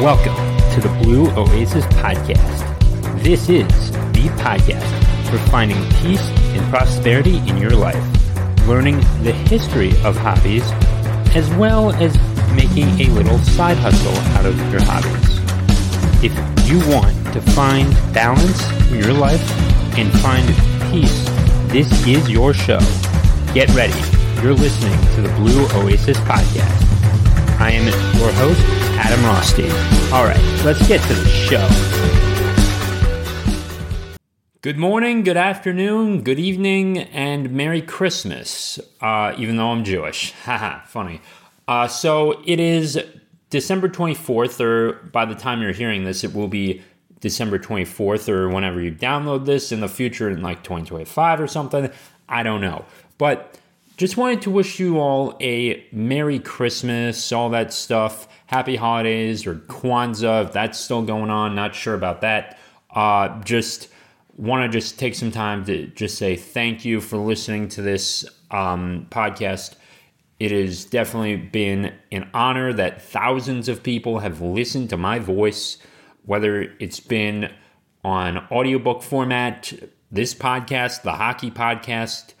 Welcome to the Blue Oasis Podcast. This is the podcast for finding peace and prosperity in your life, learning the history of hobbies, as well as making a little side hustle out of your hobbies. If you want to find balance in your life and find peace, this is your show. Get ready. You're listening to the Blue Oasis Podcast. I am your host, Adam Rothstein. All right, let's get to the show. Good morning, good afternoon, good evening, and Merry Christmas, uh, even though I'm Jewish. Haha, funny. Uh, so it is December 24th, or by the time you're hearing this, it will be December 24th, or whenever you download this in the future, in like 2025 or something. I don't know. But just wanted to wish you all a Merry Christmas, all that stuff. Happy holidays or Kwanzaa, if that's still going on. Not sure about that. Uh, just want to just take some time to just say thank you for listening to this um, podcast. It has definitely been an honor that thousands of people have listened to my voice, whether it's been on audiobook format, this podcast, the hockey podcast,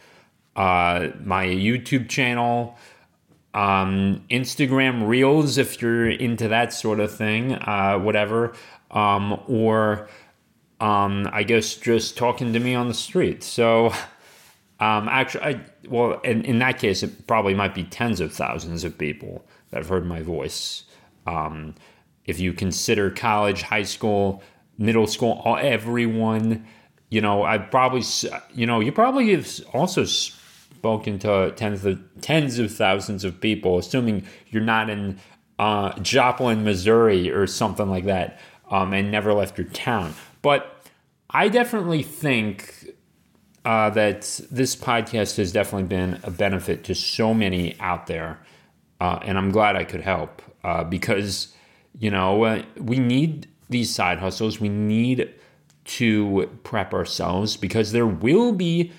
uh, my YouTube channel, um, Instagram Reels, if you're into that sort of thing, uh, whatever, um, or um, I guess just talking to me on the street. So, um, actually, I, well, in, in that case, it probably might be tens of thousands of people that have heard my voice. Um, if you consider college, high school, middle school, all, everyone, you know, I probably, you know, you probably have also spoken to tens of tens of thousands of people, assuming you're not in uh, Joplin, Missouri, or something like that, um, and never left your town. But I definitely think uh, that this podcast has definitely been a benefit to so many out there, uh, and I'm glad I could help uh, because you know uh, we need these side hustles. We need to prep ourselves because there will be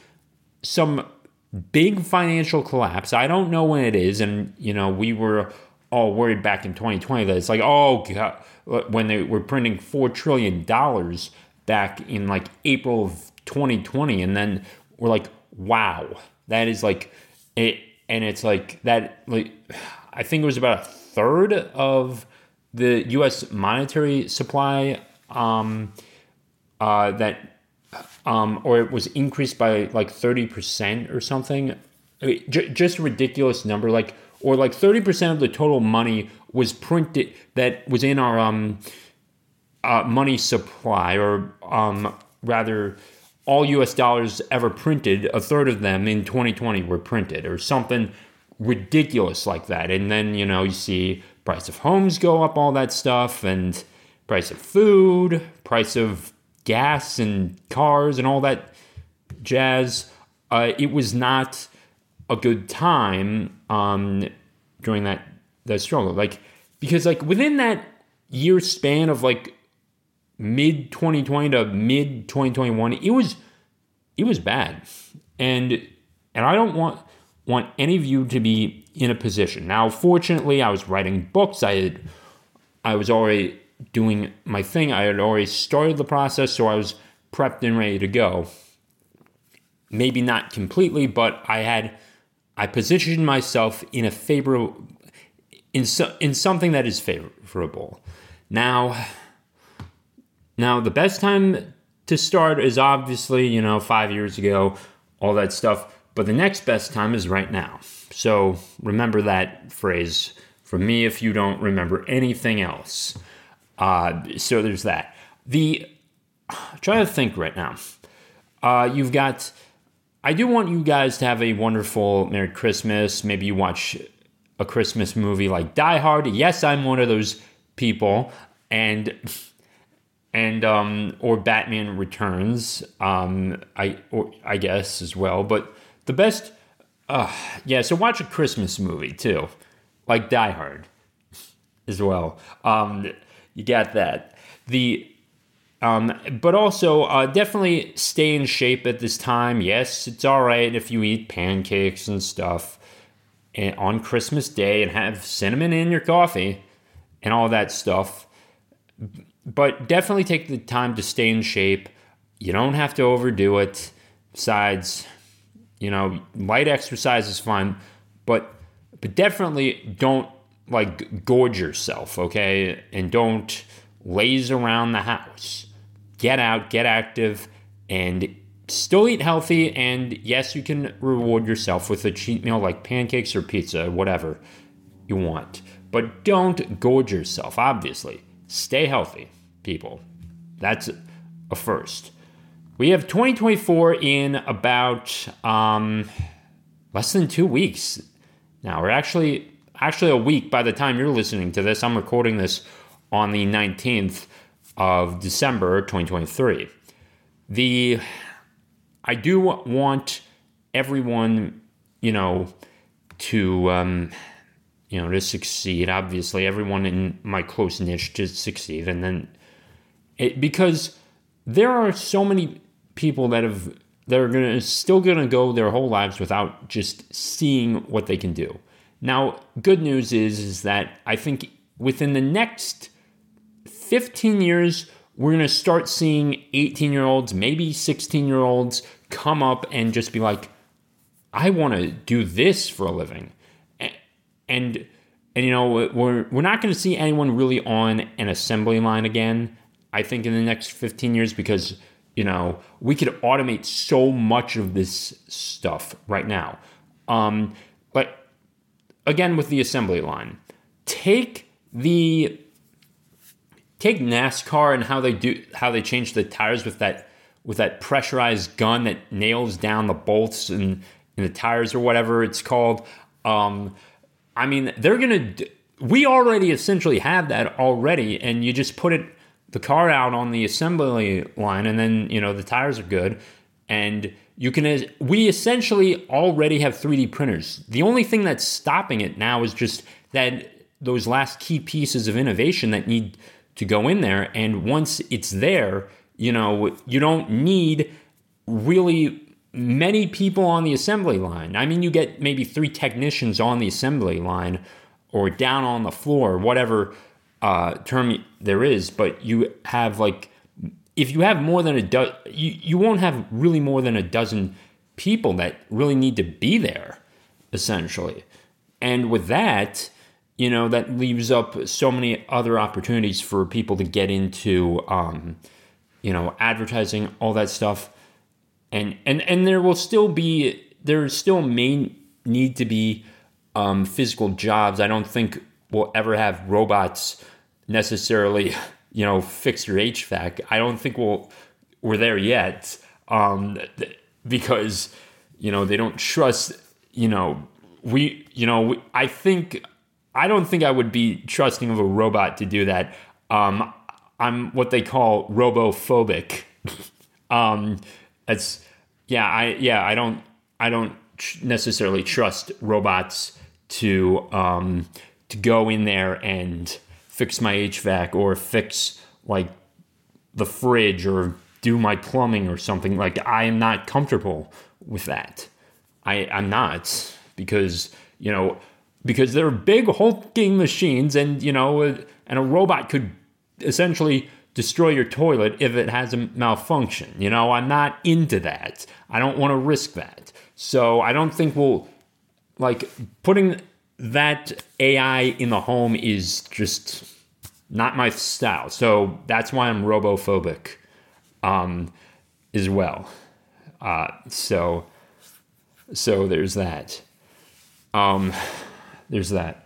some big financial collapse. I don't know when it is, and you know we were all worried back in 2020 that it's like oh god when they were printing four trillion dollars back in like April of 2020, and then we're like wow that is like it, and it's like that like I think it was about a third of the U.S. monetary supply um, uh, that um, or it was increased by like 30% or something. I mean, j- just a ridiculous number. Like, or like 30% of the total money was printed that was in our um, uh, money supply, or um, rather, all US dollars ever printed, a third of them in 2020 were printed, or something ridiculous like that. And then, you know, you see price of homes go up, all that stuff, and price of food, price of gas and cars and all that jazz. Uh, it was not a good time um, during that that struggle. Like because like within that year span of like mid 2020 to mid 2021, it was it was bad, and and I don't want want any of you to be in a position. Now, fortunately, I was writing books. I had I was already doing my thing. I had already started the process, so I was prepped and ready to go. Maybe not completely, but I had I positioned myself in a favorable in so, in something that is favorable. Now, now the best time to start is obviously you know five years ago, all that stuff. But the next best time is right now. So remember that phrase from me if you don't remember anything else. Uh, so there's that. The I'm trying to think right now. Uh, you've got. I do want you guys to have a wonderful Merry Christmas. Maybe you watch a Christmas movie like Die Hard. Yes, I'm one of those people, and and um, or Batman Returns. Um, I or I guess as well. But the best, uh, yeah. So watch a Christmas movie too, like Die Hard, as well. Um, you got that. The um, but also uh, definitely stay in shape at this time. Yes, it's all right if you eat pancakes and stuff and on Christmas Day and have cinnamon in your coffee and all that stuff. but definitely take the time to stay in shape. You don't have to overdo it. Besides, you know, light exercise is fine, but but definitely don't like gorge yourself, okay? And don't laze around the house. Get out, get active, and still eat healthy. And yes, you can reward yourself with a cheat meal like pancakes or pizza, whatever you want. But don't gorge yourself, obviously. Stay healthy, people. That's a first. We have 2024 in about um, less than two weeks. Now we're actually actually a week by the time you're listening to this. I'm recording this on the 19th of December 2023. The I do want everyone, you know, to um, you know to succeed. Obviously, everyone in my close niche to succeed, and then it, because there are so many people that have that are gonna still gonna go their whole lives without just seeing what they can do. Now, good news is is that I think within the next 15 years, we're going to start seeing 18 year olds, maybe 16 year olds come up and just be like, I want to do this for a living. And, and you know, we're, we're not going to see anyone really on an assembly line again, I think, in the next 15 years because, you know, we could automate so much of this stuff right now. Um, but again, with the assembly line, take the take NASCAR and how they do how they change the tires with that with that pressurized gun that nails down the bolts and in the tires or whatever it's called. Um, I mean, they're gonna. We already essentially have that already, and you just put it the car out on the assembly line, and then you know the tires are good, and you can. We essentially already have 3D printers. The only thing that's stopping it now is just that those last key pieces of innovation that need to go in there. And once it's there, you know, you don't need really many people on the assembly line. I mean, you get maybe three technicians on the assembly line or down on the floor, whatever uh, term there is, but you have like, if you have more than a dozen, you, you won't have really more than a dozen people that really need to be there, essentially. And with that, you know, that leaves up so many other opportunities for people to get into, um, you know, advertising, all that stuff. And, and, and there will still be, there still may need to be um, physical jobs. I don't think we'll ever have robots necessarily, you know, fix your HVAC. I don't think we'll, we're there yet um, because, you know, they don't trust, you know, we, you know, we, I think I don't think I would be trusting of a robot to do that. Um, I'm what they call robophobic. um, it's yeah, I yeah, I don't I don't necessarily trust robots to um, to go in there and fix my HVAC or fix like the fridge or do my plumbing or something. Like I am not comfortable with that. I I'm not because you know because they're big hulking machines and you know uh, and a robot could essentially destroy your toilet if it has a malfunction you know i'm not into that i don't want to risk that so i don't think we'll like putting that ai in the home is just not my style. So that's why i'm robophobic um as well. Uh so so there's that. Um there's that.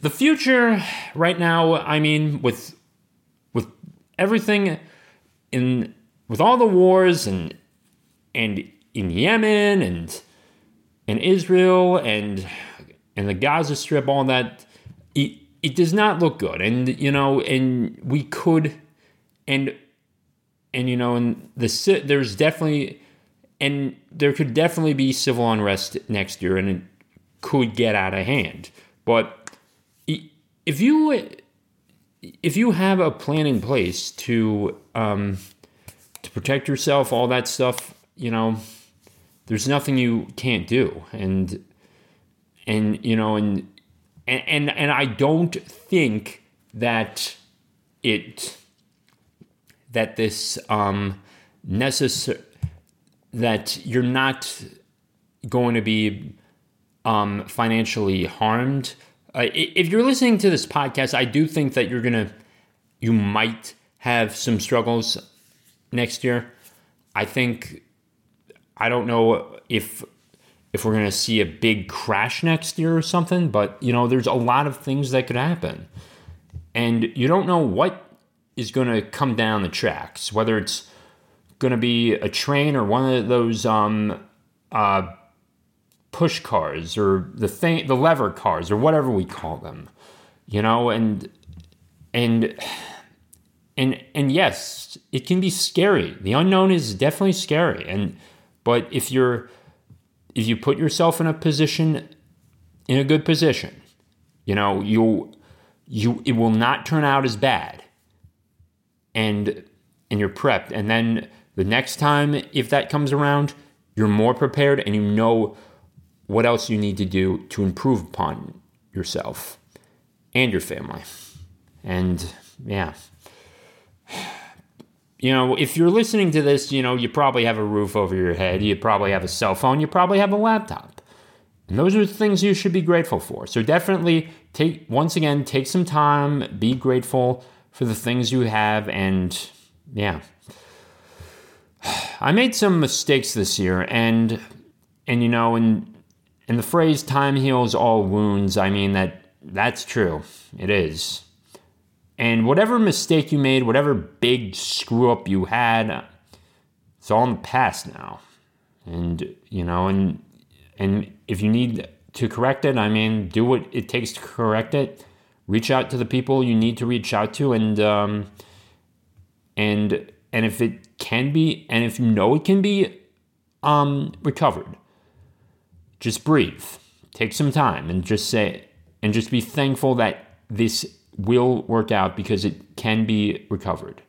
The future right now, I mean, with with everything in with all the wars and and in Yemen and in Israel and and the Gaza Strip, all that, it, it does not look good. And you know, and we could, and and you know, and the there's definitely, and there could definitely be civil unrest next year, and it could get out of hand. But if you if you have a plan in place to um, to protect yourself, all that stuff, you know, there's nothing you can't do, and and you know, and and and I don't think that it that this um, necessary that you're not going to be um, financially harmed. Uh, if you're listening to this podcast, I do think that you're gonna, you might have some struggles next year. I think, I don't know if if we're gonna see a big crash next year or something, but you know, there's a lot of things that could happen, and you don't know what is gonna come down the tracks, whether it's gonna be a train or one of those um, uh, push cars or the thing the lever cars or whatever we call them you know? And and and and yes it can be scary. The unknown is definitely scary. And but if you're if you put yourself in a position in a good position you know you you it will not turn out as bad and and you're prepped and then the next time if that comes around you're more prepared and you know what else you need to do to improve upon yourself and your family. And yeah. You know, if you're listening to this, you know, you probably have a roof over your head, you probably have a cell phone, you probably have a laptop. And those are the things you should be grateful for. So definitely take once again, take some time, be grateful for the things you have and yeah. I made some mistakes this year and and you know, and and the phrase time heals all wounds, I mean that that's true. It is. And whatever mistake you made, whatever big screw up you had, it's all in the past now. And you know, and and if you need to correct it, I mean, do what it takes to correct it. Reach out to the people you need to reach out to, and um, and and if it can be, and if you know it can be um, recovered, just breathe. Take some time and just say, and just be thankful that this will work out because it can be recovered.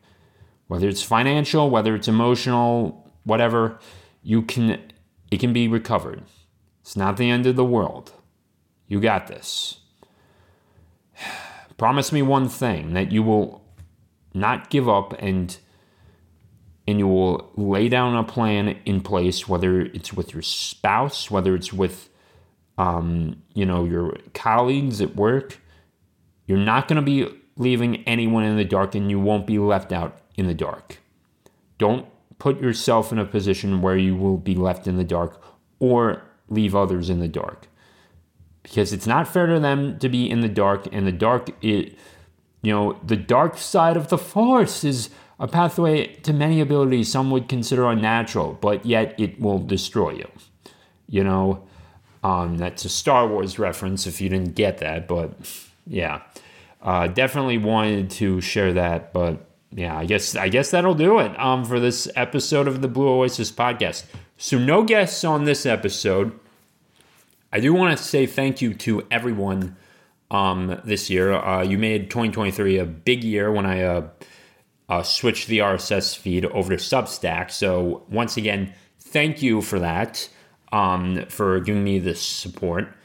Whether it's financial, whether it's emotional, whatever, you can, it can be recovered. It's not the end of the world. You got this. Promise me one thing that you will not give up and and you will lay down a plan in place, whether it's with your spouse, whether it's with, um, you know, your colleagues at work. You're not going to be leaving anyone in the dark, and you won't be left out in the dark. Don't put yourself in a position where you will be left in the dark or leave others in the dark because it's not fair to them to be in the dark and the dark it you know the dark side of the force is a pathway to many abilities some would consider unnatural, but yet it will destroy you. You know, um, that's a Star Wars reference if you didn't get that, but yeah, uh, definitely wanted to share that. But yeah, I guess I guess that'll do it um, for this episode of the Blue Oasis podcast. So no guests on this episode. I do want to say thank you to everyone um, this year. Uh, you made 2023 a big year when I. Uh, uh, switch the RSS feed over to Substack. So, once again, thank you for that, um, for giving me this support.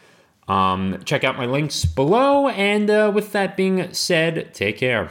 Um, check out my links below. And uh, with that being said, take care.